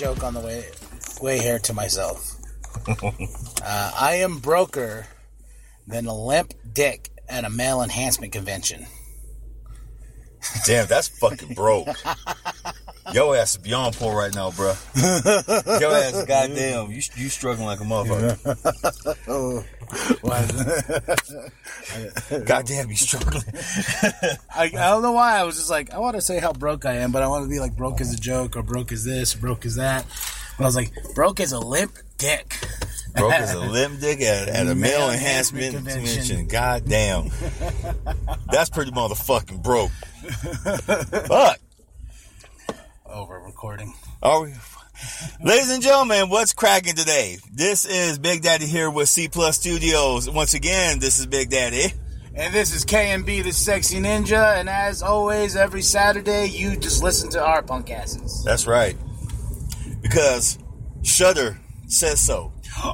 Joke on the way, way here to myself. uh, I am broker than a limp dick at a male enhancement convention. Damn, that's fucking broke. Yo ass is beyond poor right now, bro. Yo ass goddamn. You you struggling like a motherfucker. goddamn, you struggling. I, I don't know why. I was just like, I want to say how broke I am, but I want to be like broke as a joke or broke as this, broke as that. But I was like, broke as a limp dick. Broke as a limb dick at, at a male Male enhancement enhancement convention. God damn. That's pretty motherfucking broke. Fuck. Recording. Oh, Are we? Ladies and gentlemen, what's cracking today? This is Big Daddy here with C Plus Studios. Once again, this is Big Daddy. And this is KMB, the sexy ninja. And as always, every Saturday, you just listen to our punk asses. That's right. Because Shudder says so.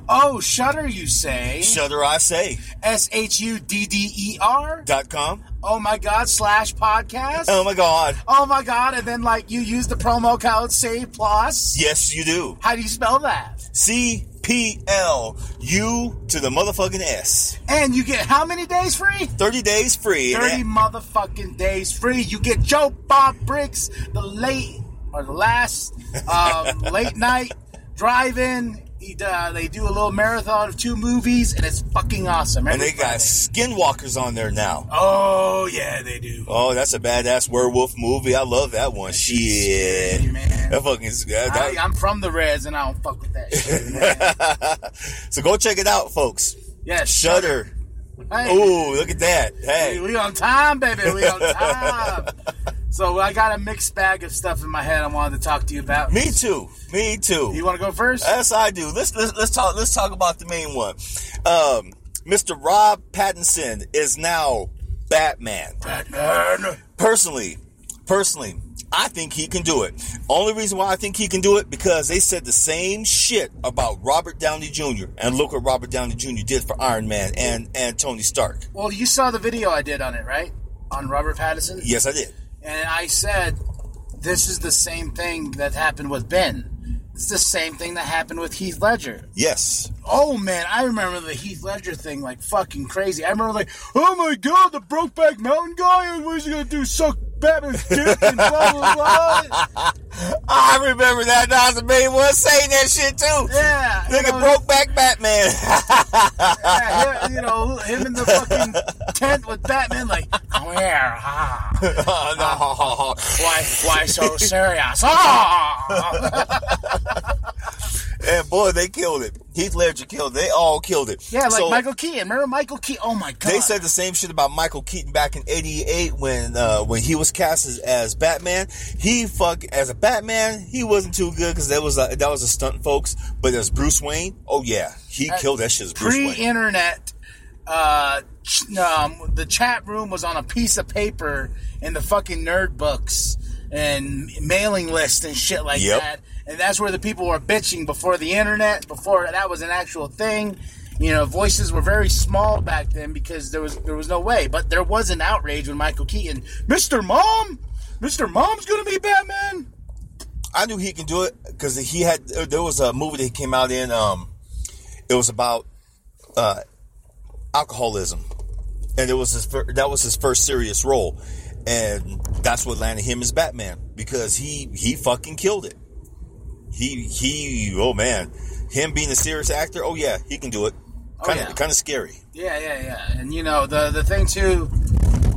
Oh, Shutter, you say? Shudder, I say. S H U D D E R? Dot com. Oh my god, slash podcast? Oh my God. Oh my god, and then like you use the promo code SAVE Plus? Yes, you do. How do you spell that? C P L U to the motherfucking S. And you get how many days free? 30 days free. 30 motherfucking days free. You get Joe Bob Briggs, the late or the last um, late night drive-in. He, uh, they do a little marathon of two movies, and it's fucking awesome. And they got skinwalkers on there now. Oh yeah, they do. Oh, that's a badass werewolf movie. I love that one. Shit. Scary, man. That fucking. That, I, I'm from the Reds, and I don't fuck with that shit. So go check it out, folks. Yeah, Shudder. Hey, Ooh, look at that. we, Hey. we on time, baby. We on time. so I got a mixed bag of stuff in my head. I wanted to talk to you about. Me too. Me too. You want to go first? Yes, I do. Let's, let's let's talk. Let's talk about the main one. Um, Mr. Rob Pattinson is now Batman. Batman. Personally, personally, I think he can do it. Only reason why I think he can do it because they said the same shit about Robert Downey Jr. and look what Robert Downey Jr. did for Iron Man and and Tony Stark. Well, you saw the video I did on it, right? On Robert Pattinson. Yes, I did. And I said, this is the same thing that happened with Ben. It's the same thing that happened with Heath Ledger. Yes. Oh man, I remember the Heath Ledger thing like fucking crazy. I remember like, oh my god, the Brokeback Mountain guy, what's he gonna do? Suck Batman's dick and blah blah blah. I remember that. That was the main one saying that shit too. Yeah, you Nigga know, broke back Batman. yeah, you know, him in the fucking tent with Batman, like, where? Ah, oh, no. why, why so serious? Ah! And boy, they killed it. Heath Ledger killed it. They all killed it. Yeah, like So, Michael Keaton. Remember Michael Keaton? Oh my god. They said the same shit about Michael Keaton back in '88 when uh, when he was cast as, as Batman. He fuck as a Batman. He wasn't too good because that was a, that was a stunt, folks. But as Bruce Wayne, oh yeah, he Uh, killed that shit as Bruce pre-internet uh um, the chat room was on a piece of paper in the fucking nerd books and mailing list and shit like Yep. that and that's where the people were bitching before the internet before that was an actual thing you know voices were very small back then because there was there was no way but there was an outrage when michael keaton mr mom mr mom's gonna be batman I knew he can do it because he had. There was a movie that he came out in. Um, it was about uh, alcoholism, and it was his fir- that was his first serious role, and that's what landed him as Batman because he he fucking killed it. He he oh man, him being a serious actor. Oh yeah, he can do it. Kind of yeah. kind of scary. Yeah, yeah, yeah. And you know, the the thing too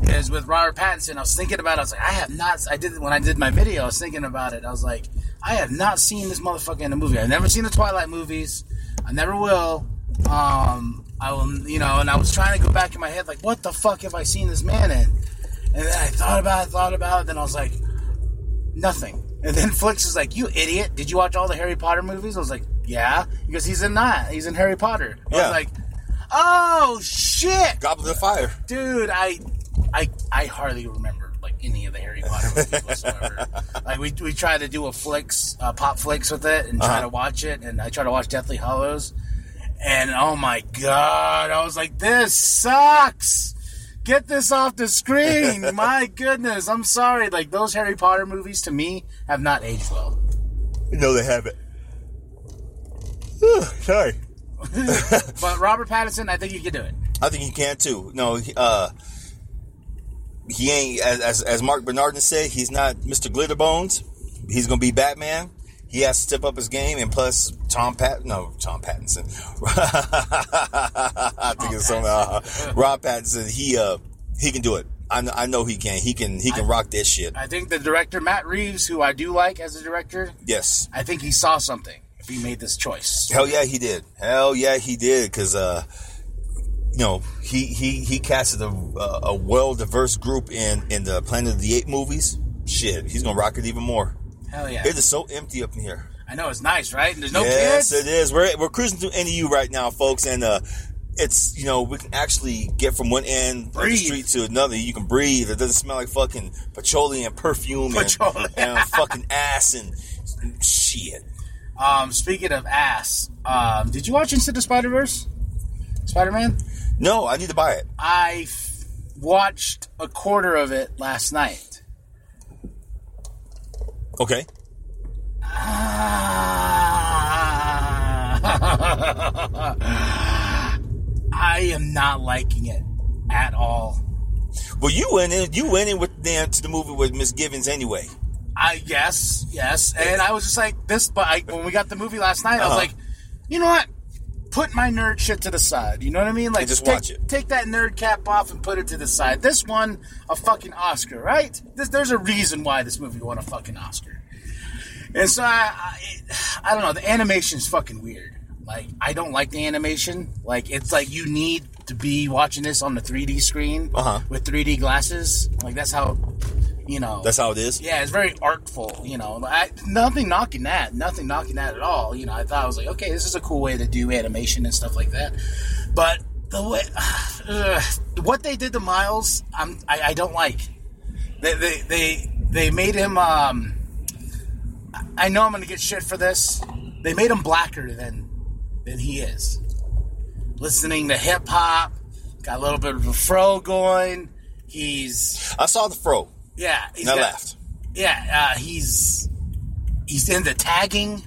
is with Robert Pattinson, I was thinking about it, I was like, I have not I did when I did my video, I was thinking about it. I was like, I have not seen this motherfucker in a movie. I've never seen the Twilight movies. I never will. Um I will you know, and I was trying to go back in my head like, what the fuck have I seen this man in? And then I thought about it, thought about it, then I was like, Nothing. And then Flix is like, "You idiot! Did you watch all the Harry Potter movies?" I was like, "Yeah," because he's in that. He's in Harry Potter. I Yeah. was like, "Oh shit, Goblet of Fire. dude!" I, I, I hardly remember like any of the Harry Potter movies whatsoever. like we we tried to do a flicks, uh, Popflix with it, and try Uh-huh. to watch it, and I tried to watch Deathly Hallows, and oh my god, I was like, "This sucks." Get this off the screen. My goodness. I'm sorry. Like, those Harry Potter movies to me have not aged well. No, they haven't. Sorry. But Robert Pattinson, I think you can do it. I think he can too. No, he- uh, he ain't as, as as Mark Bernardin said. He's not Mr. Glitterbones. He's gonna be Batman. He has to step up his game, and plus Tom Pat no Tom Pattinson. I think it's something. Uh, Rob Pattinson. He uh he can do it. I know, I know he can. He can he can rock this shit. I think the director, Matt Reeves, who I do like as a director, Yes. I think he saw something if he made this choice. Hell yeah, he did. Hell yeah, he did. Because uh, you know, he he he casted a a, a well diverse group in in the Planet of the Apes movies. Shit, he's gonna rock it even more. Hell yeah. It is so empty up in here. I know it's nice, right? And there's no yes, kids. it is. We're we're cruising through NAU right now, folks, and uh, it's you know we can actually get from one end of the street to another. You can breathe. It doesn't smell like fucking petroleum, perfume, and, Petroleum. and fucking ass and shit. Um, speaking of ass, um, did you watch Into the Spider Verse? Spider Man. No, I need to buy it. I f- watched a quarter of it last night. Okay. I am not liking it at all. Well, you went in. You went in with them to the movie with misgivings anyway. I yes, yes, and I was just like this. But I, when we got the movie last night, I Uh-huh. was like, you know what? Put my nerd shit to the side. You know what I mean? Like just take, watch it. Take that nerd cap off and put it to the side. This won a fucking Oscar, right? This, there's a reason why this movie won a fucking Oscar. And so I, I, I don't know. The animation is fucking weird. Like I don't like the animation. Like it's like you need to be watching this on the 3D screen Uh-huh. with 3D glasses. Like that's how, you know. That's how it is. Yeah, it's very artful, you know. I, nothing knocking that, nothing knocking that at all. You know, I thought I was like, okay, this is a cool way to do animation and stuff like that. But the way, ugh, what they did to Miles, I'm, I, I don't like. They, they, they, they made him. Um, I know I'm going to get shit for this. They made him blacker than than he is. Listening to hip hop, got a little bit of a fro going. He's I saw the fro. Yeah. He's I got- laughed. yeah, uh, he's he's into tagging.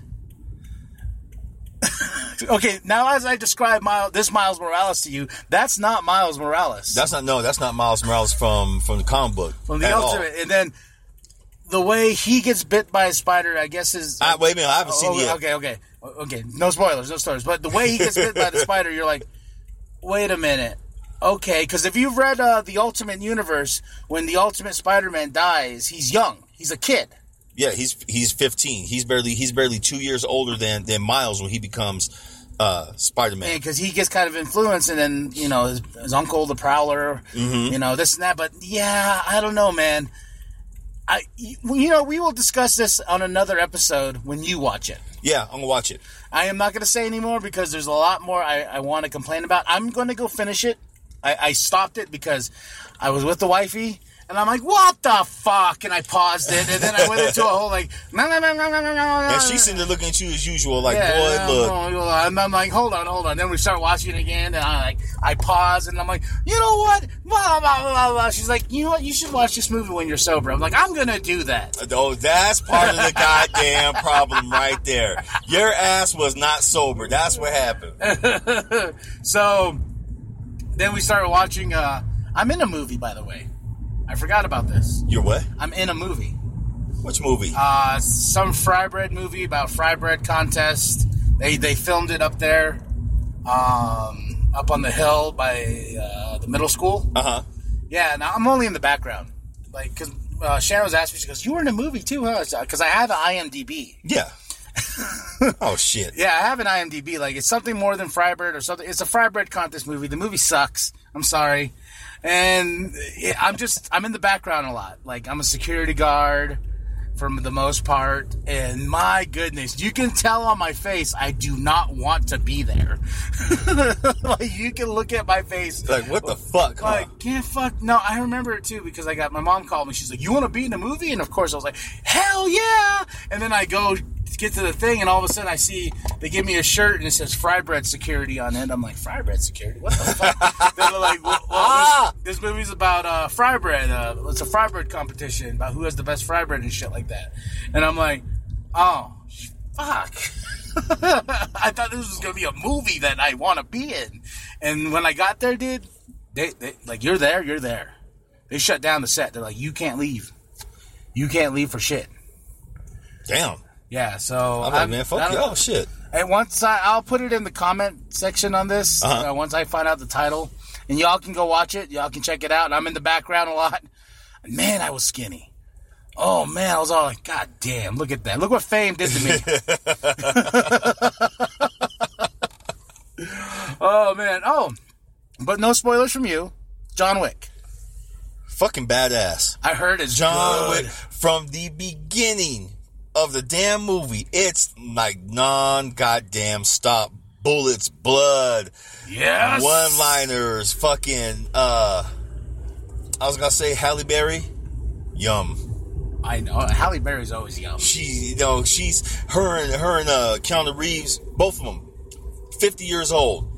okay, now as I describe Miles, this Miles Morales to you, that's not Miles Morales That's not no. That's not Miles Morales from from the comic book. from the at all. Ultimate. And then the way he gets bit by a spider, I guess is I, wait a minute. I haven't seen Oh, it yet. okay, okay, okay. No spoilers, no spoilers. But the way he gets bit by the spider, you're like, wait a minute. Okay, because if you've read uh, the Ultimate Universe, when the Ultimate Spider-Man dies, he's young. He's a kid. Yeah, he's he's 15. He's barely he's barely two years older than than Miles when he becomes uh, Spider Man. because he gets kind of influenced, and then you know his, his uncle, the Prowler, Mm-hmm. you know this and that. But yeah, I don't know, man. I you know we will discuss this on another episode when you watch it. Yeah, I'm gonna watch it. I am not going to say anymore because there's a lot more I, I want to complain about. I'm going to go finish it. I, I stopped it because I was with the wifey. And I'm like, what the fuck? And I paused it, and then I went into a whole like, no, no, no, no, no, no, no. And she's sitting there looking at you as usual, like, Yeah, boy, look. And I'm like, hold on, hold on. Then we start watching it again, and I like, I pause, and I'm like, you know what? Blah, blah, blah, blah. She's like, you know what? You should watch this movie when you're sober. I'm like, I'm gonna do that. Uh, oh, that's part of the goddamn problem right there. Your ass was not sober. That's what happened. So then we started watching. Uh, I'm in a movie, by the way. I forgot about this. You're what? I'm in a movie. Which movie? Uh, some fry bread movie about fry bread contest. They they filmed it up there, um, up on the hill by uh, the middle school. Uh huh. Yeah, now I'm only in the background, like because uh, Sharon was asking me. She goes, "You were in a movie too, huh?" Because I have an IMDb. Yeah. oh shit. Yeah, I have an IMDb. Like it's something more than Frybread or something. It's a Frybread contest movie. The movie sucks. I'm sorry, and I'm just I'm in the background a lot. Like I'm a security guard for the most part. And my goodness, you can tell on my face I do not want to be there. like you can look at my face. Like what the fuck? Huh? Like, can't fuck. No, I remember it too because I got my mom called me. She's like, "You want to be in the movie?" And of course, I was like, "Hell yeah!" And then I go get to the thing, and all of a sudden, I see they give me a shirt and it says "Fry Bread Security" on it. I'm like, "Fry Bread Security? What the fuck?" They're like, well, well, this, this movie's about uh, fry bread. Uh, it's a fry bread competition about who has the best fry bread and shit like that. And I'm like, "Oh, fuck." I thought this was gonna be a movie that I want to be in, and when I got there, dude, they, they like you're there, you're there. They shut down the set. They're like, you can't leave. You can't leave for shit. Damn. Yeah, so I'm like, man, fuck y'all. Shit. And once I, I'll put it in the comment section on this. Uh-huh. Uh, once I find out the title, and y'all can go watch it. Y'all can check it out. And I'm in the background a lot. Man, I was skinny. Oh man, I was all like, God damn, look at that. Look what fame did to me. oh man. Oh, but no spoilers from you. John Wick. Fucking badass. I heard it's John good. Wick from the beginning of the damn movie. It's like non goddamn stop. Bullets, blood, Yes. one liners, fucking uh I was gonna say Halle Berry. Yum. I know. Halle Berry's always yum. She you know, she's her and her and uh Keanu Reeves, both of them, fifty years old.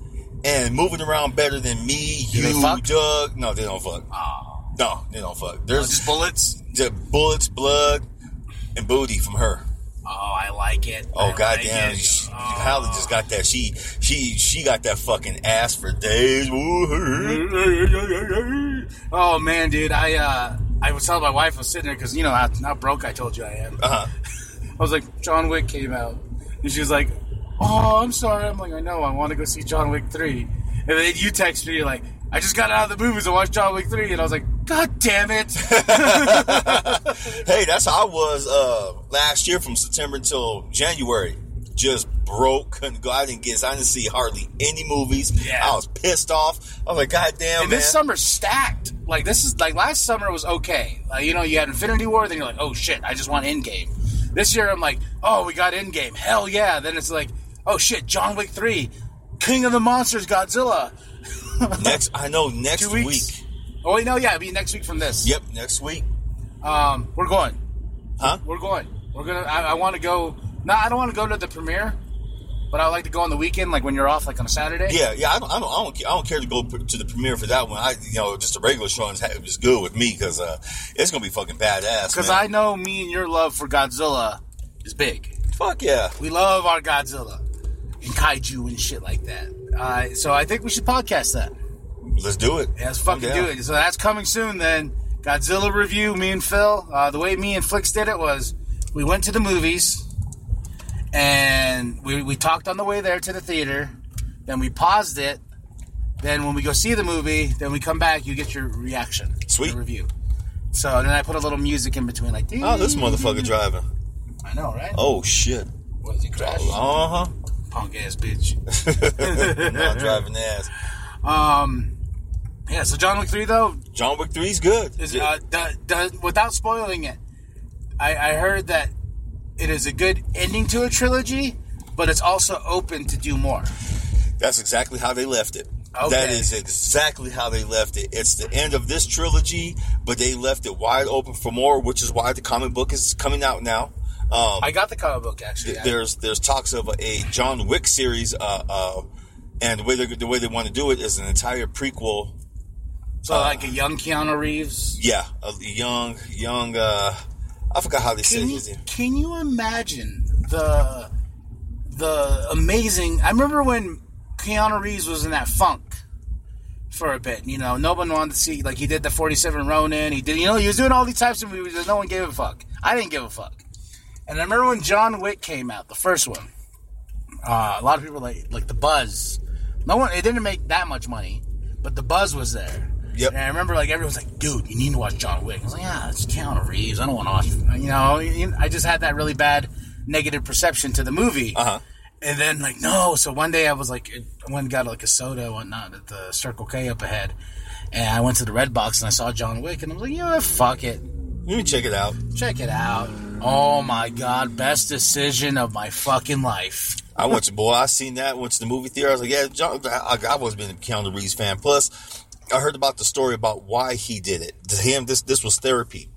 And moving around better than me, Do you? Doug. No, they don't fuck. Oh, No, they don't fuck. There's just bullets. just bullets, blood, and booty from her. Oh, I like it. Oh I like goddamn! it. She- Oh. Halle just got that. She she she got that fucking ass for days. Oh man, dude, I uh, I was telling my wife I was sitting there because you know how, how broke I told you I am. Uh-huh. I was like, John Wick came out, and she was like, "Oh, I'm sorry." I'm like, "I know, I want to go see John Wick 3. And then you text me you're like, "I just got out of the movies and watched John Wick 3. and I was like, "God damn it!" Hey, that's how I was uh, last year from September until January. Just broke, couldn't go. I didn't get. I didn't see hardly any movies. Yeah. I was pissed off. I was like, God damn, and man. this summer's stacked. Like this is like last summer was okay. Like, you know, you had Infinity War, then you're like, "Oh shit, I just want Endgame." This year, I'm like, "Oh, we got Endgame. Hell yeah!" Then it's like, "Oh shit, John Wick 3, King of the Monsters, Godzilla." next, I know next week. Oh wait, no, yeah, it'll be next week from this. Yep, next week. Um, we're going. Huh? We're going. We're gonna. I, I want to go. No, I don't want to go to the premiere, but I would like to go on the weekend, like when you're off, like on a Saturday. Yeah, yeah. I don't, I don't, I don't, I don't care to go to the premiere for that one. I, you know, just a regular show is, is good with me because uh, it's gonna be fucking badass. Because. I know me and your love for Godzilla is big. fuck yeah. We love our Godzilla and kaiju and shit like that. Uh, so I think we should podcast that. Let's do it. Yeah, let's fucking do it. So that's coming soon then. Godzilla review, me and Phil. Uh, the way me and Flix did it was we went to the movies and we, we talked on the way there to the theater. Then we paused it. Then when we go see the movie, then we come back, you get your reaction. Sweet. your review. So then I put a little music in between like Oh, this motherfucker driving. I know, right? Oh shit. What is he crash? Uh huh. Punk ass bitch. Not driving ass. Um, yeah. So John Wick three though John Wick Three's good. is uh, without spoiling it. I, I heard that it is a good ending to a trilogy, but it's also open to do more. That's exactly how they left it. Okay. That is exactly how they left it. It's the end of this trilogy, but they left it wide open for more, which is why the comic book is coming out now. Um, I got the comic book actually. th- there's there's talks of a John Wick series, uh, uh, and the way the way they want to do it is an entire prequel. So like a young Keanu Reeves. Yeah, a young young. Uh, I forgot how they said Can you, his name. can you imagine the the amazing? I remember when Keanu Reeves was in that funk for a bit. You know, no one wanted to see like he did the Forty Seven Ronin. He did, you know, he was doing all these types of movies that no one gave a fuck. I didn't give a fuck. And I remember when John Wick came out, the first one. Uh, a lot of people like like the buzz. No one, it didn't make that much money, but the buzz was there. Yep. And I remember like everyone was like, "Dude, you need to watch John Wick." I was like, "Yeah, it's Keanu Reeves. I don't want to watch." You know, I just had that really bad negative perception to the movie. Uh huh. And then like no, so one day I was like, I went and got like a soda and whatnot at the Circle K up ahead, and I went to the Red Box and I saw John Wick and I was like, what, fuck it, Let me check it out. check it out. Oh my god, best decision of my fucking life. I went to boy. I seen that. Went to the movie theater. I was like, yeah, John, I, I was been a Keanu Reeves fan. Plus, I heard about the story about why he did it. To him, this this was therapy,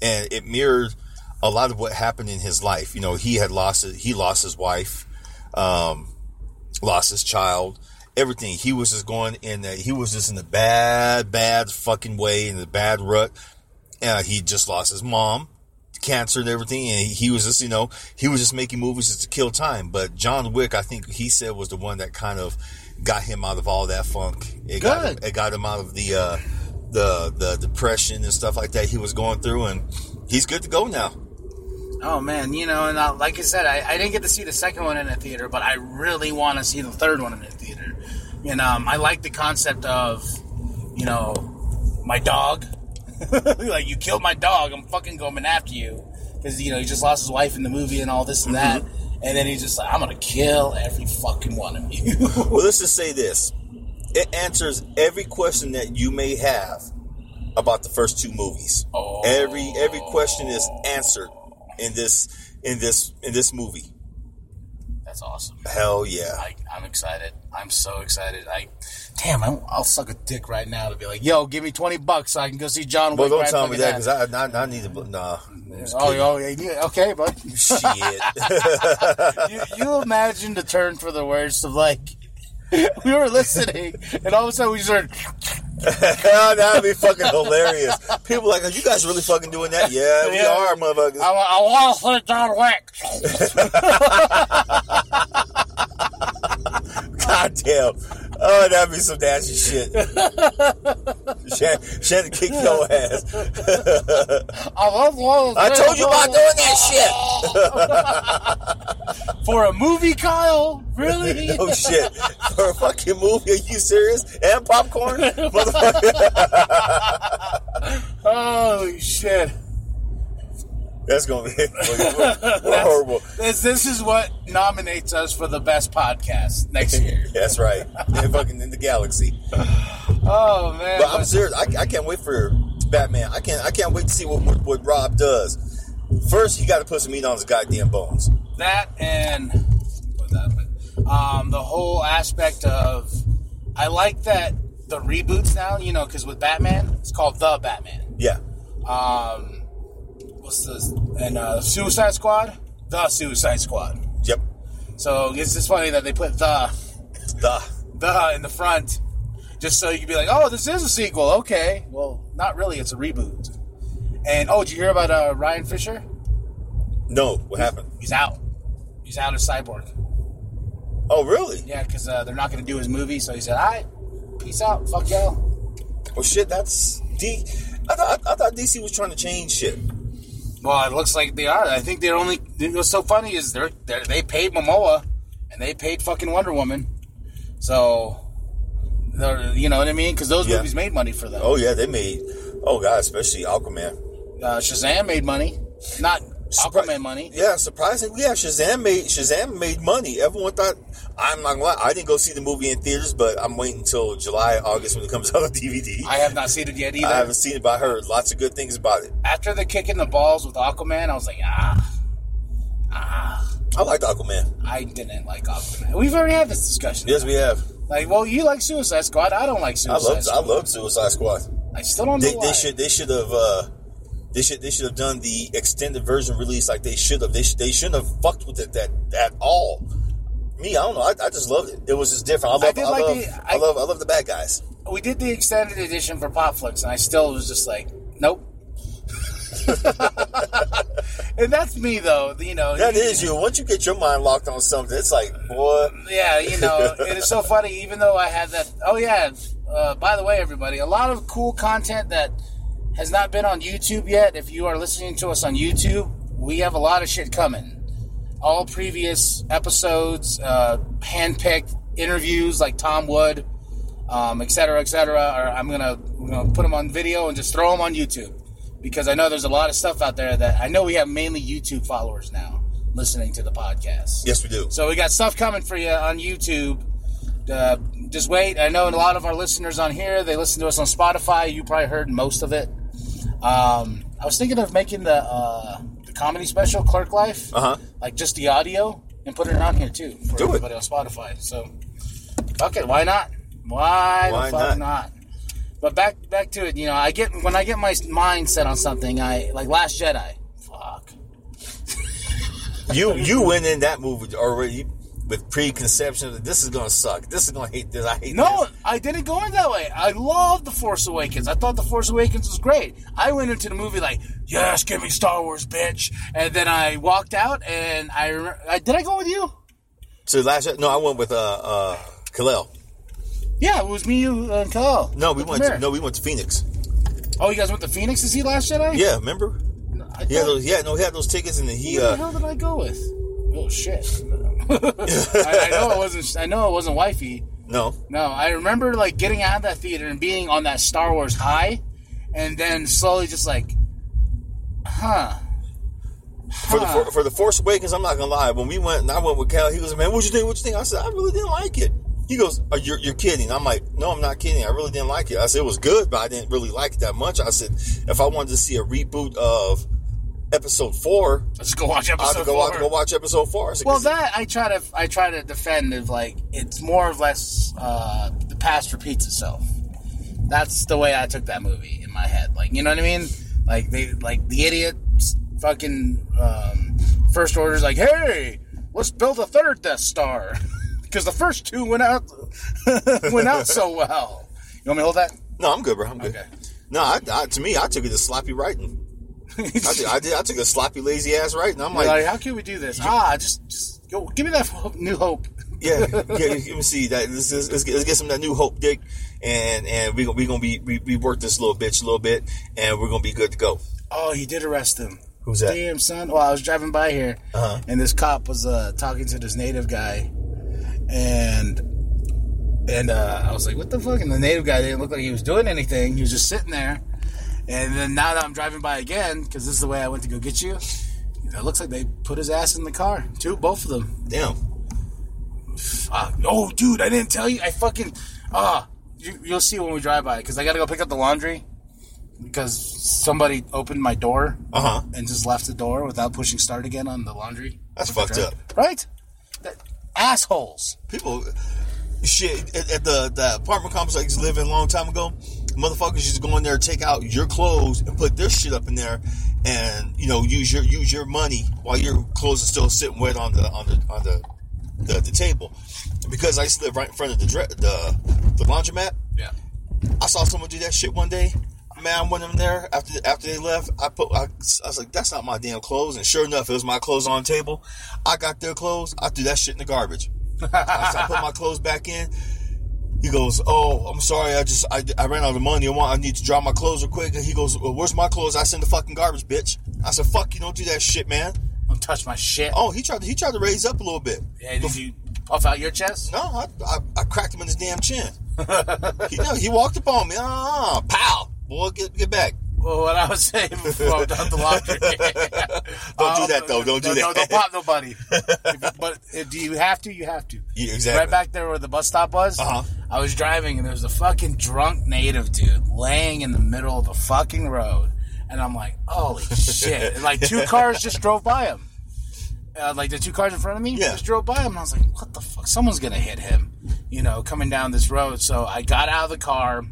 and it mirrored a lot of what happened in his life. You know, he had lost he lost his wife, um, lost his child, everything. He was just going in that he was just in a bad, bad fucking way in a bad rut. Uh, he just lost his mom, cancer and everything, and he was just you know he was just making movies just to kill time. But John Wick, I think he said was the one that kind of got him out of all that funk. It got him, it got him out of the uh, the the depression and stuff like that he was going through, and he's good to go now. Oh man, you know, and uh, like I said, I, I didn't get to see the second one in the theater, but I really want to see the third one in the theater. And um, I like the concept of, you know, my dog. like you killed my dog, I'm fucking coming after you because you know he just lost his wife in the movie and all this and that, and then he's just like, I'm gonna kill every fucking one of you. Well, let's just say this: it answers every question that you may have about the first two movies. Oh. Every every question is answered in this in this in this movie. That's awesome. Hell yeah! I, I'm excited. I'm so excited. I, damn, I, I'll suck a dick right now to be like, yo, give me twenty bucks so I can go see John Wick. Well, don't right tell me that because I, I I need to nah. Oh, oh, yeah, okay, bud. shit. you, you imagine the turn for the worst of like, we were listening, and all of a sudden we just heard, That'd be fucking hilarious. People like, are you guys really fucking doing that? Yeah, we Yeah. are, motherfuckers. I, I want to see John Wick. God damn. Oh, that'd be some nasty shit. Shannon, Shannon kick your ass. I, to I told you about doing that shit. For a movie, Kyle? Really? Oh shit! For a fucking movie? Are you serious? And popcorn, motherfucker. Holy shit. That's gonna be we're, we're horrible. This, this is what nominates us for the best podcast next year. That's right. In fucking in the galaxy. Oh, man. But I'm serious. I, I can't wait for Batman. I can't. I can't wait to see what what, what Rob does. First, he got to put some meat on his goddamn bones. that and what that, but, um, the whole aspect of I like that the reboots now. You know, because with Batman, it's called the Batman. Yeah. Um, what's this? And uh, Suicide Squad, the Suicide Squad. Yep. So it's just funny that they put the The. the in the front, just so you can be like, oh, this is a sequel. Okay, well, not really. It's a reboot. And oh, did you hear about uh, Ray Fisher? No. What happened? He's out. He's out of Cyborg. Oh, really? Yeah, because uh, they're not going to do his movie. So he said, all right, peace out. Fuck y'all. Well, shit. That's D. I thought I thought DC was trying to change shit. Well, it looks like they are. I think they're only. What's so funny is they're, they're they paid Momoa, and they paid fucking Wonder Woman. So, you know what I mean? Because those Yeah. movies made money for them. Oh yeah, they made. Oh god, especially Aquaman. Uh, Shazam made money, not Surpri- Aquaman money. Yeah, surprisingly, yeah, Shazam made Shazam made money. Everyone thought I'm not gonna lie, I didn't go see the movie in theaters, but I'm waiting until July, August when it comes out on DVD. I have not seen it yet either. I haven't seen it, but I heard lots of good things about it. After the kick in the balls with Aquaman, I was like, ah, ah. I liked Aquaman. I didn't like Aquaman. We've already had this discussion. Yes, we have. Like, well, you like Suicide Squad. I don't like I Suicide love I love Suicide Squad. I still don't know They, they should they should have uh, they should they should have done the extended version release like they should have. They sh- they shouldn't have fucked with it that at all. Me, I don't know. I, I just loved it. It was just different. I love I, did like love, the- I, I- love I love the bad guys. we did the extended edition for Popflix, and I still was just like, nope. and that's me, though. You know, That is you. Once you get your mind locked on something, it's like, boy, Yeah, you know, it is so funny. Even though I had that. Oh yeah. Uh, by the way, everybody, a lot of cool content that has not been on YouTube yet. If you are listening to us on YouTube, we have a lot of shit coming. All previous episodes, uh, handpicked interviews like Tom Wood, um, et cetera, et cetera. Or I'm gonna, I'm gonna put them on video and just throw them on YouTube because I know there's a lot of stuff out there that I know we have mainly YouTube followers now listening to the podcast. yes, we do. So we got stuff coming for you on YouTube. Uh, just wait. I know a lot of our listeners on here, they listen to us on Spotify. You probably heard most of it. Um, I was thinking of making the, uh, the comedy special, Clerk Life. Uh huh. Like just the audio, and put it on here too for Do it. everybody on Spotify. So, okay, why not? Why, Why the fuck not? not? But back back to it. You know, I get when I get my mind set on something. I like Last Jedi. Fuck. You you went in that movie already with preconception that this is gonna suck. This is gonna hate this. I hate this. No, this. I didn't go in that way. I loved The Force Awakens. I thought The Force Awakens was great. I went into the movie like, yes, give me Star Wars, bitch. And then I walked out and I, remember, I did I go with you? So last no, I went with uh uh Kalel. Yeah, it was me, you, and Kyle. No, we went to, no, we went to Phoenix. Oh, you guys went to Phoenix to see Last Jedi? Yeah, remember? I He had those, yeah, no, he had those tickets, and then he Who the uh hell did I go with? Oh shit! I, I know it wasn't. I know it wasn't wifey. no. No, I remember like getting out of that theater and being on that Star Wars high, and then slowly just like, huh. For the for, for the Force Awakens, I'm not gonna lie. When we went, and I went with Cal. He goes, "Man, what you think? What you think?" I said, "I really didn't like it." He goes, oh, "You're you're kidding." I'm like, "No, I'm not kidding. I really didn't like it." I said, "It was good, but I didn't really like it that much." I said, "If I wanted to see a reboot of Episode four, Let's go watch I'd episode go four. out go watch Episode four. I said, Well, 'Cause- that I try to I try to defend of like it's more or less uh, the past repeats itself. That's the way I took that movie in my head. Like you know what I mean? Like they like the idiot fucking um, first order's like, hey, let's build a third Death Star because the first two went out went out so well. You want me to hold that? no, I'm good, bro. I'm good. Okay. No, I, I, to me, I took it as sloppy writing. I did, I did. I took a sloppy, lazy ass writing. I'm like, like, how can we do this? Ah, just just go give me that hope- new hope. yeah, yeah. Let me see that. Let's, let's, let's, get, let's get some of that new hope, Dick, and and we we gonna be we, we work this little bitch a little bit, and we're gonna be good to go. Oh, he did arrest him. Who's that? Damn, son. Well, I was driving by here, Uh-huh. and this cop was uh, talking to this native guy, and and uh, I was like, "What the fuck?" And the native guy didn't look like he was doing anything. He was just sitting there. And then now that I'm driving by again, because this is the way I went to go get you, it looks like they put his ass in the car. Two, both of them. Damn. Uh, oh, dude, I didn't tell you. I fucking. Ah, you, you'll see when we drive by, because I got to go pick up the laundry. Because somebody opened my door Uh huh. and just left the door without pushing start again on the laundry. That's fucked up. right? That, assholes. People, shit. At, at the the apartment complex I used to live in a long time ago, motherfuckers just go in there, take out your clothes, and put their shit up in there, and you know use your use your money while your clothes are still sitting wet on the on the on the the, the table. Because I used to live right in front of the the the laundromat. Yeah. I saw someone do that shit one day. Man, I went in there after after they left. I put I, I was like, "That's not my damn clothes." And sure enough, it was my clothes on the table. I got their clothes. I threw that shit in the garbage. I, I put my clothes back in. He goes, "Oh, I'm sorry. I just I, I ran out of money. I want I need to drop my clothes real quick." And he goes, well, "Where's my clothes?" I sent the fucking garbage, bitch. I said, "Fuck you! Don't do that shit, man." Don't touch my shit. Oh, he tried to he tried to raise up a little bit. Yeah, did you puff out your chest? No, I, I, I cracked him in his damn chin. he, no, he walked up on me. Ah, pow! Boy, get get back. Well, what I was saying before done the laundry. Don't do that, though. Don't do no, that. No, don't pop nobody. If but if, do you have to? You have to. Yeah, exactly. Right back there where the bus stop was. Uh-huh. I was driving and there was a fucking drunk native dude laying in the middle of the fucking road, and I'm like, holy shit! And like two cars just drove by him. Uh, like the two cars in front of me Yeah. just drove by him. And I was like, what the fuck? Someone's gonna hit him, you know, coming down this road. So I got out of the car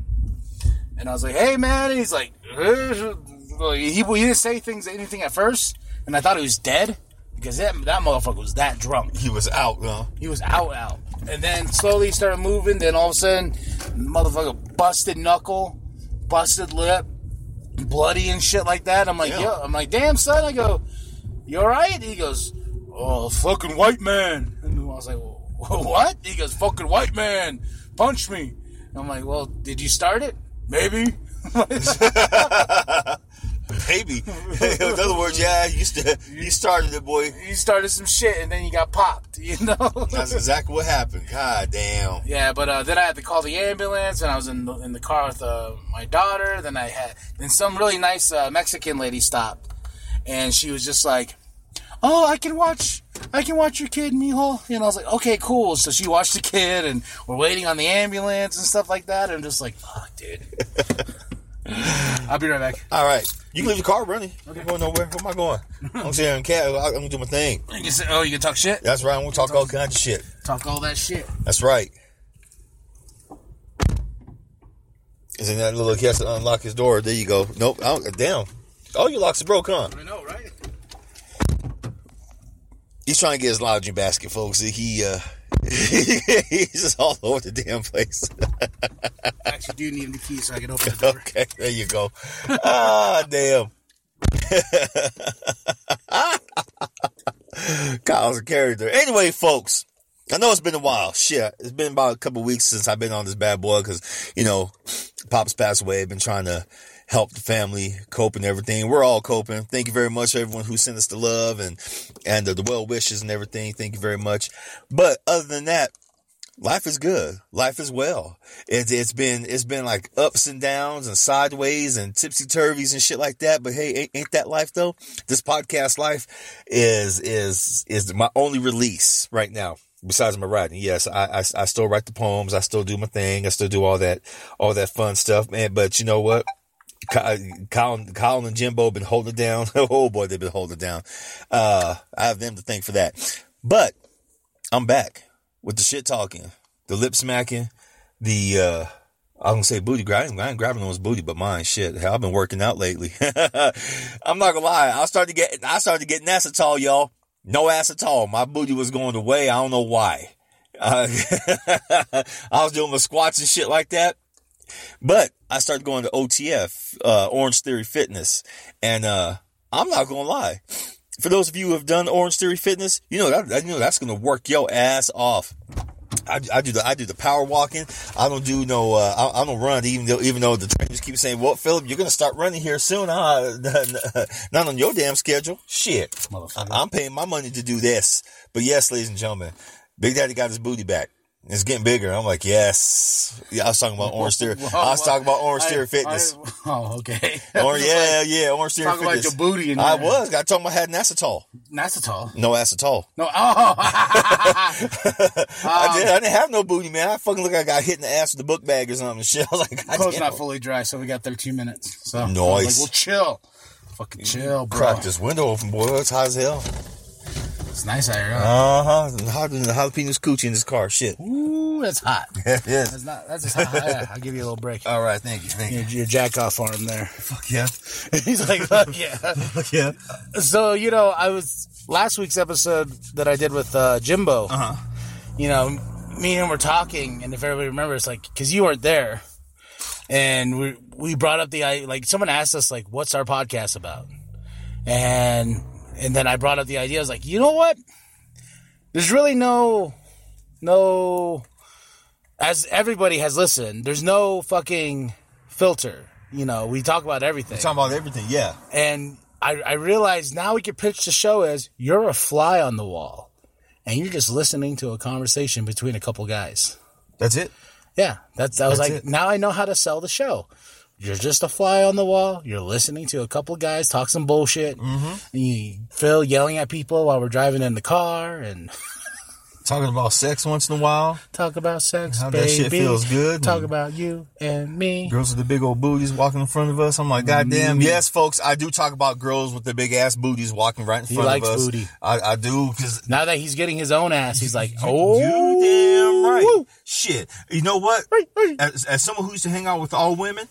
and I was like, hey man. And he's like, Uh, he, he didn't say things anything at first, and I thought he was dead because that that motherfucker was that drunk. He was out, huh? He was out, out. And then slowly started moving. Then all of a sudden, motherfucker busted knuckle, busted lip, bloody and shit like that. I'm like, Yeah. yo, I'm like, damn son. I go, you all right? He goes, oh, fucking white man. And I was like, what? He goes, fucking white man, punch me. And I'm like, well, did you start it? Maybe. Baby. In other words, yeah, you, st- you started it, boy. you started some shit and then you got popped, you know? That's exactly what happened. God damn. Yeah, but uh, then I had to call the ambulance, and I was in the, in the car with uh, my daughter. Then I had then some really nice uh, Mexican lady stopped, and she was just like, "Oh, I can watch, I can watch your kid, mijo." And I was like, "Okay, cool." So she watched the kid, and we're waiting on the ambulance and stuff like that. And I'm just like, "Fuck, dude." I'll be right back. All right. You can leave the car running. Okay. I'm going nowhere. Where am I going? I'm sitting in cat. I'm gonna do my thing. You can say, oh, you can talk shit. That's right. I'm gonna talk all kinds of shit. Talk all that shit. That's right. Is in that little he has to unlock his door. There you go. Nope. Oh, damn. All your locks are broke, huh? I know? He's trying to get his lodging basket, folks. He uh he's just all over the damn place. I actually do need the key so I can open the door. okay, there you go. ah, damn. Kyle's a character. Anyway, folks, I know it's been a while. Shit, it's been about a couple weeks since I've been on this bad boy because you know, Pop's passed away. I've been trying to help the family cope and everything. We're all coping. Thank you very much, everyone who sent us the love and and the, the well wishes and everything. Thank you very much. But other than that, life is good. Life is well. It's it's been it's been like ups and downs and sideways and tipsy turvies and shit like that. But hey, ain't, ain't that life though? This podcast life is is is my only release right now. Besides my writing, yes, I, I I still write the poems. I still do my thing. I still do all that all that fun stuff, man. But you know what? Colin, Colin and Jimbo been holding down. oh boy, they've been holding down. Uh, I have them to thank for that. But I'm back with the shit talking, the lip smacking, the, uh, I'm gonna say booty grabbing. I ain't grabbing no one's booty, but mine. Shit, hell, I've been working out lately. I'm not gonna lie. I started to get, I started to getting acetol, y'all. No acetol. My booty was going away. I don't know why. Uh, I was doing my squats and shit like that. But I started going to OTF, uh, Orange Theory Fitness, and uh, I'm not gonna lie. For those of you who have done Orange Theory Fitness, you know that, you know that's gonna work your ass off. I, I, do the I do the power walking. I don't do no. Uh, I, I, don't run even though even though the trainers keep saying, "Well, Philip, you're gonna start running here soon." Huh? Not on your damn schedule. Shit, I, am paying my money to do this. But yes, ladies and gentlemen, Big Daddy got his booty back. It's getting bigger. I'm like, yes. Yeah, I was talking about Orange Theory. I was talking about Orange Theory Fitness. I, oh, okay. Or, yeah, like, yeah, Orange Theory Fitness. Talking about your booty. In I was. I told him I had an acetol. Acetol? No acetol. No. Oh. I um, did. I didn't have no booty, man. I fucking look like I got hit in the ass with a book bag or something. Shit. I was like, Clothes not fully dry, so we got 13 minutes. So nice. Like, well, chill. Fucking chill, bro. Crack this window open, boy. It's hot as hell. It's nice out here. Uh huh. The jalapenos coochie in this car. Shit. Ooh, that's hot. Yeah. That's not. That's hot. yeah, I'll give you a little break. All right, thank you. Thank your, you. Your jack off arm there. Fuck yeah. He's like, fuck yeah. Fuck yeah. So you know, I was last week's episode that I did with uh, Jimbo. Uh huh. You know, me and him were talking, and if everybody remembers, like, because you weren't there, and we we brought up the like someone asked us like, what's our podcast about, and and then I brought up the idea. I was like, you know what? there's really no, no, as everybody has listened, there's no fucking filter. You know, we talk about everything. We talk about everything, yeah. And I, I realize now we can pitch the show as you're a fly on the wall and you're just listening to a conversation between a couple guys. That's it? Yeah. That's, I was that's like, it. now I know how to sell the show. You're just a fly on the wall. You're listening to a couple guys talk some bullshit. Mm-hmm. You Phil yelling at people while we're driving in the car and talking about sex once in a while. Talk about sex, how baby. that shit feels good. Talk about you and me. Girls with the big old booties walking in front of us. I'm like, goddamn. Mm. Yes, folks, I do talk about girls with the big ass booties walking right in he front of us. Booty. I, I do because now that he's getting his own ass, he's like, oh, you damn right. Woo. Shit, you know what? As, as someone who used to hang out with all women,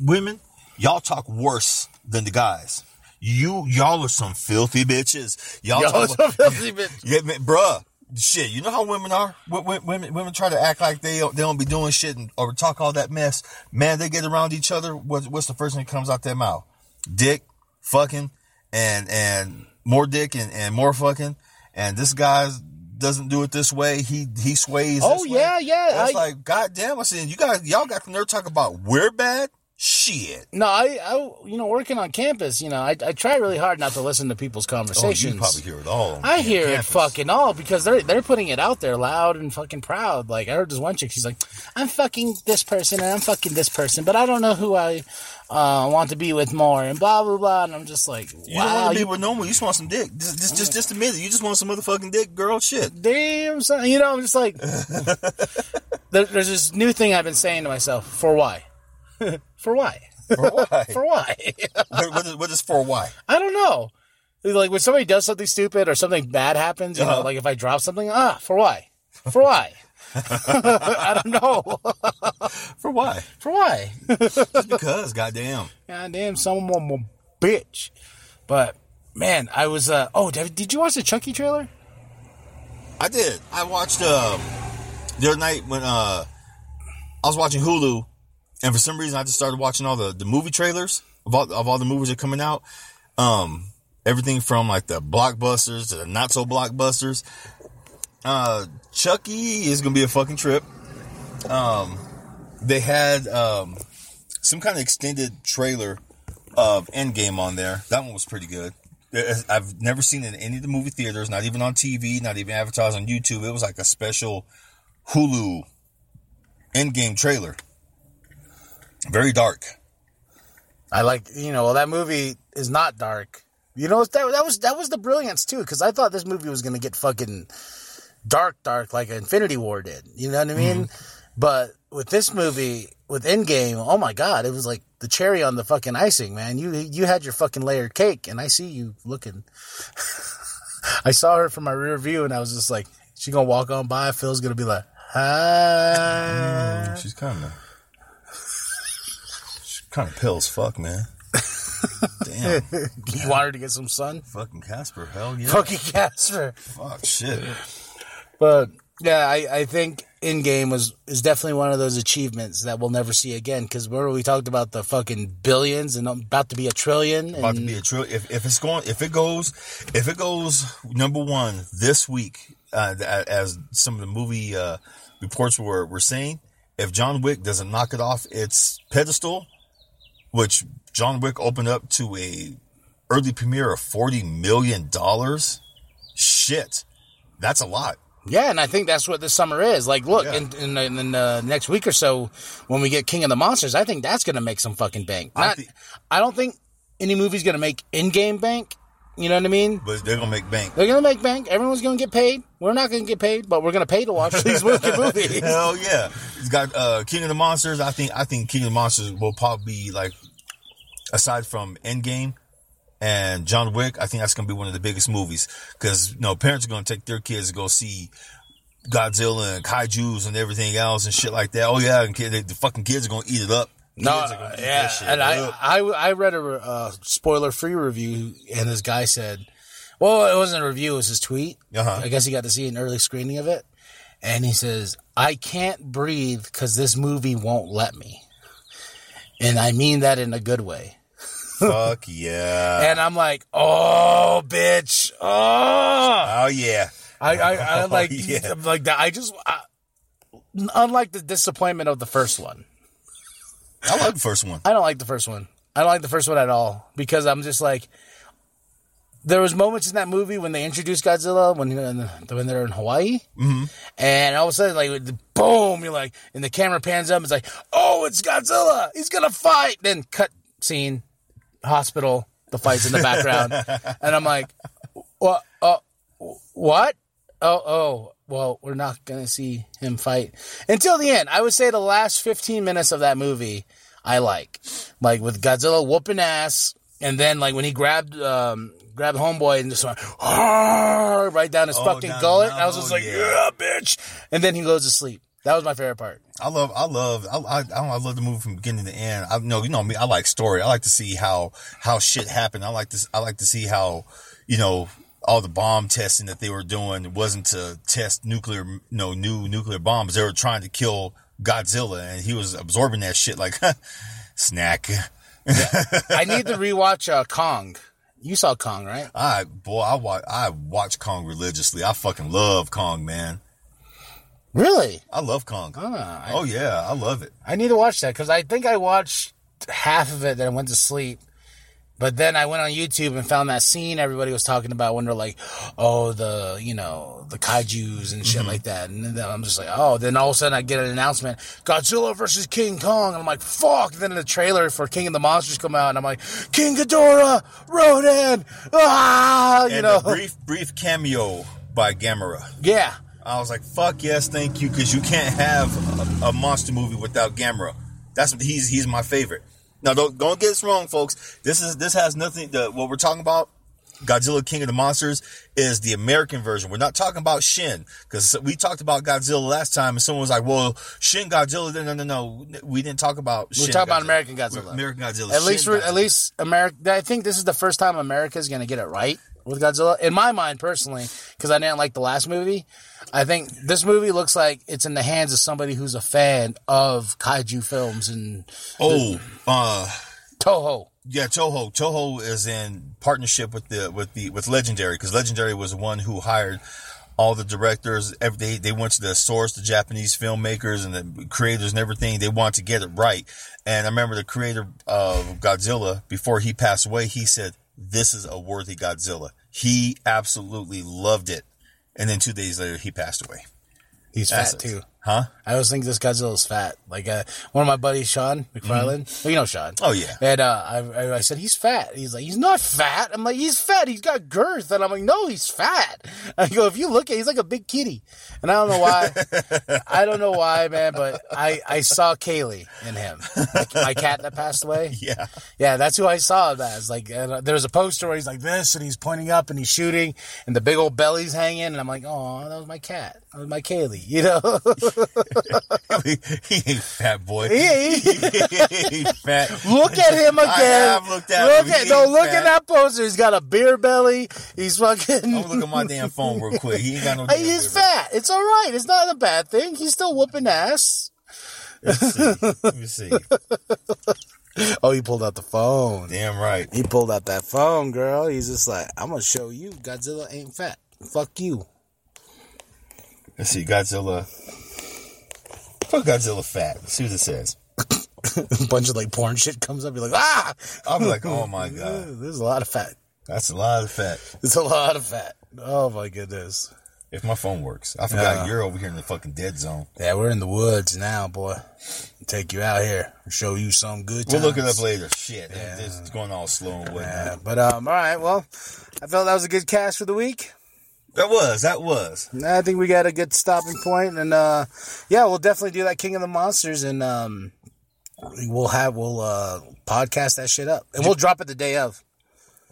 women y'all talk worse than the guys. You y'all are some filthy bitches. Y'all, y'all talk some filthy bitches. Yeah, man, bruh. Shit, you know how women are. Women, women try to act like they they don't be doing shit and, or talk all that mess. Man, they get around each other. What's, what's the first thing that comes out their mouth? Dick, fucking, and and more dick and, and more fucking. And this guy doesn't do it this way. He he sways. Oh yeah, way. yeah. It's like, goddamn! I said, you guys, y'all got the nerve talk about we're bad. Shit. No, I, I, you know, working on campus, you know, I, I try really hard not to listen to people's conversations. Oh, you probably hear it all. I hear campus. it fucking all because they're they're putting it out there loud and fucking proud. Like I heard this one chick, she's like, "I'm fucking this person and I'm fucking this person, but I don't know who I uh, want to be with more," and blah blah blah. And I'm just like, "Wow, you don't want to be you, with normal. You just want some dick. Just just just, just admit it. You just want some motherfucking dick, girl. Shit. Damn, son. You know, I'm just like, there, there's this new thing I've been saying to myself. For why? For why? For why? For why? what, what, is, what is for why? I don't know. Like when somebody does something stupid or something bad happens, you Uh-huh. like if I drop something, ah, for why? For why? I don't know. For why? For why? Just because, goddamn. God damn, someone will bitch. But man, I was. uh Oh, did, did you watch the Chucky trailer? I did. I watched uh, the other night when uh, I was watching Hulu, and for some reason I just started watching all the, the movie trailers of all, of all the movies that are coming out. Um, everything from like the blockbusters to the not so blockbusters. Uh, Chucky is gonna be a fucking trip. Um, they had um, some kind of extended trailer of Endgame on there. That one was pretty good. I've never seen it in any of the movie theaters, not even on TV, not even advertised on YouTube. It was like a special Hulu Endgame trailer. Very dark. I like, you know, well, that movie is not dark. You know, that that was that was the brilliance too, because I thought this movie was gonna get fucking dark, dark like Infinity War did. You know what I mm-hmm. mean? But with this movie, with Endgame, oh my god, it was like the cherry on the fucking icing, man. You you had your fucking layered cake, and I see you looking. I saw her from my rear view, and I was just like, she gonna walk on by. Phil's gonna be like, mm, hi. She's coming. Kind of pills fuck, man. Damn. You want her to get some sun? Fucking Casper. Hell yeah. Fucking Casper. Fuck shit. But yeah, I, I think Endgame was is definitely one of those achievements that we'll never see again. Because remember we talked about the fucking billions and about to be a trillion. And, About to be a trillion. If, if it's going, if it goes, if it goes number one this week, uh, as some of the movie uh, reports were were saying, if John Wick doesn't knock it off its pedestal, which John Wick opened up to a early premiere of forty million dollars, shit, that's a lot. yeah, and I think that's what this summer is. Like, look, Yeah. in in, the- in the next week or so, when we get King of the Monsters, I think that's gonna make some fucking bank. I Not, thi- I don't think any movie's gonna make Endgame bank. You know what I mean? But they're gonna make bank. They're gonna make bank. Everyone's gonna get paid. We're not gonna get paid, but we're gonna pay to watch these wicked movies. Hell yeah! It's got uh, King of the Monsters. I think I think King of the Monsters will probably be like, aside from Endgame and John Wick, I think that's gonna be one of the biggest movies because you know parents are gonna take their kids to go see Godzilla and kaiju's and everything else and shit like that. Oh yeah, and kid, the fucking kids are gonna eat it up. No, Kids gonna eat yeah, and I. I, I read a uh, spoiler-free review, and this guy said, "Well, it wasn't a review; it was his tweet. Uh-huh. I guess he got to see an early screening of it, and he says, "I can't breathe because this movie won't let me," and I mean that in a good way. Fuck yeah! And I'm like, "Oh, bitch! Oh, Oh yeah! I, I, I Oh, like, yeah. like that. I just, I, unlike the disappointment of the first one." I like the first one. I don't like the first one. I don't like the first one at all because I'm just like, there was moments in that movie when they introduced Godzilla when when they're in Hawaii, mm-hmm. and all of a sudden like boom, you're like, and the camera pans up, it's like, oh, it's Godzilla, he's gonna fight. Then cut scene, hospital, the fights in the background, and I'm like, what? Uh, what? Oh, oh, well, we're not gonna see him fight until the end. I would say the last 15 minutes of that movie, I like, like with Godzilla whooping ass, and then like when he grabbed, um, grabbed homeboy and just went right down his Oh, fucking down- gullet. I was oh, just like, yeah. yeah, bitch, and then he goes to sleep. That was my favorite part. I love, I love, I, I, I, don't know, I love the movie from beginning to end. I know, you know me. I like story. I like to see how how shit happened. I like to, I like to see how, you know, all the bomb testing that they were doing wasn't to test nuclear, you know, new nuclear bombs. They were trying to kill Godzilla, and he was absorbing that shit like snack. I need to rewatch uh, Kong. You saw Kong, right? I boy, I watch, I watch Kong religiously. I fucking love Kong, man. Really? I love Kong. Ah, I- oh yeah, I love it. I need to watch that because I think I watched half of it, then I went to sleep. But then I went on YouTube and found that scene everybody was talking about when they're like, oh, the, you know, the kaijus and shit like that. And then I'm just like, oh, then all of a sudden I get an announcement, Godzilla versus King Kong. And I'm like, fuck. And then the trailer for King of the Monsters come out and I'm like, King Ghidorah, Rodan, ah, you and know. a brief, brief cameo by Gamera. yeah. I was like, "Fuck yes, thank you," because you can't have a, a monster movie without Gamera. That's what he's he's my favorite. Now don't don't get us wrong, folks. This is this has nothing. To, what we're talking about, Godzilla King of the Monsters, is the American version. We're not talking about Shin because we talked about Godzilla last time, and someone was like, "Well, Shin Godzilla." No, no, no, no. We didn't talk about. We're Shin talking about Godzilla. American Godzilla. American Godzilla. At least, Shin we're, at least America. I think this is the first time America is going to get it right with Godzilla. In my mind, personally, because I didn't like the last movie. I think this movie looks like it's in the hands of somebody who's a fan of kaiju films and Oh, uh, Toho. Yeah, Toho. Toho is in partnership with the with the with Legendary because Legendary was the one who hired all the directors. Every they they went to the source, the Japanese filmmakers and the creators and everything. They wanted to get it right. And I remember the creator of Godzilla before he passed away. He said, "This is a worthy Godzilla." He absolutely loved it. And then two days later, he passed away. He's That's fat it. too. Huh? I always think this Godzilla's fat. Like uh, one of my buddies, Sean McFarlane. Well, you know Sean. Oh, yeah. And uh, I, I, I said he's fat. He's like, he's not fat. I'm like, he's fat. He's got girth. And I'm like, no, he's fat. I go, if you look at, he's like a big kitty. And I don't know why. I don't know why, man. But I, I saw Kaylee in him, my, my cat that passed away. Yeah. Yeah, that's who I saw him as. Like, uh, there was a poster where he's like this, and he's pointing up, and he's shooting, and the big old belly's hanging, and I'm like, oh, that was my cat. That was my Kaylee. You know? he ain't fat boy. He- ain't fat. Look at him again. I have looked at look him. at no. Look fat. at that poster. He's got a beer belly. He's fucking. I'm gonna look at my damn phone real quick. He ain't got no. He's fat. It's all right. It's not a bad thing. He's still whooping ass. Let's see. Let me see. Oh, he pulled out the phone. Damn right. He pulled out that phone, girl. He's just like, I'm gonna show you, Godzilla ain't fat. Fuck you. Let's see. Godzilla. Fuck Godzilla fat. Let's see what it says. a bunch of like porn shit comes up. You're like, ah, I'll be like, oh my god, there's a lot of fat. that's a lot of fat. It's a lot of fat. Oh my goodness. If my phone works, I forgot Yeah. you're over here in the fucking dead zone. Yeah, we're in the woods now, boy. Take you out here show you some good. We'll look it up later. Shit, Yeah. it's going all slow and whatnot. Yeah, but um, all right. Well, I felt that was a good cast for the week. That was. That was. I think we got a good stopping point, and uh, yeah, we'll definitely do that King of the Monsters, and um, we'll have we'll uh podcast that shit up, and we'll drop it the day of.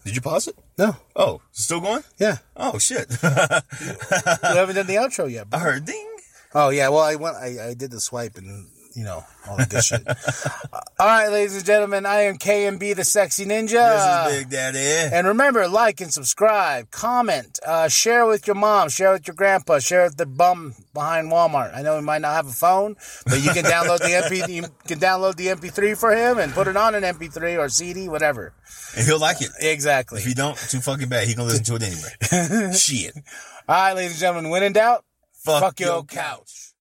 Did you pause it? No, Oh, still going? yeah, Oh shit! we haven't done the outro yet. I heard ding. Oh yeah, well I went, I, I did the swipe, and you know all the good shit. all right, ladies and gentlemen, I am KMB the Sexy Ninja. This is Big Daddy. And remember, like and subscribe, comment, uh, share with your mom, share with your grandpa, share with the bum behind Walmart. I know he might not have a phone, but you can download the MP, you can download the MP3 for him and put it on an MP3 or CD, whatever. And he'll like it. Exactly. If you don't, too fucking bad. He gonna listen to it anyway. Shit. All right, ladies and gentlemen, when in doubt, Fuck, fuck your your couch.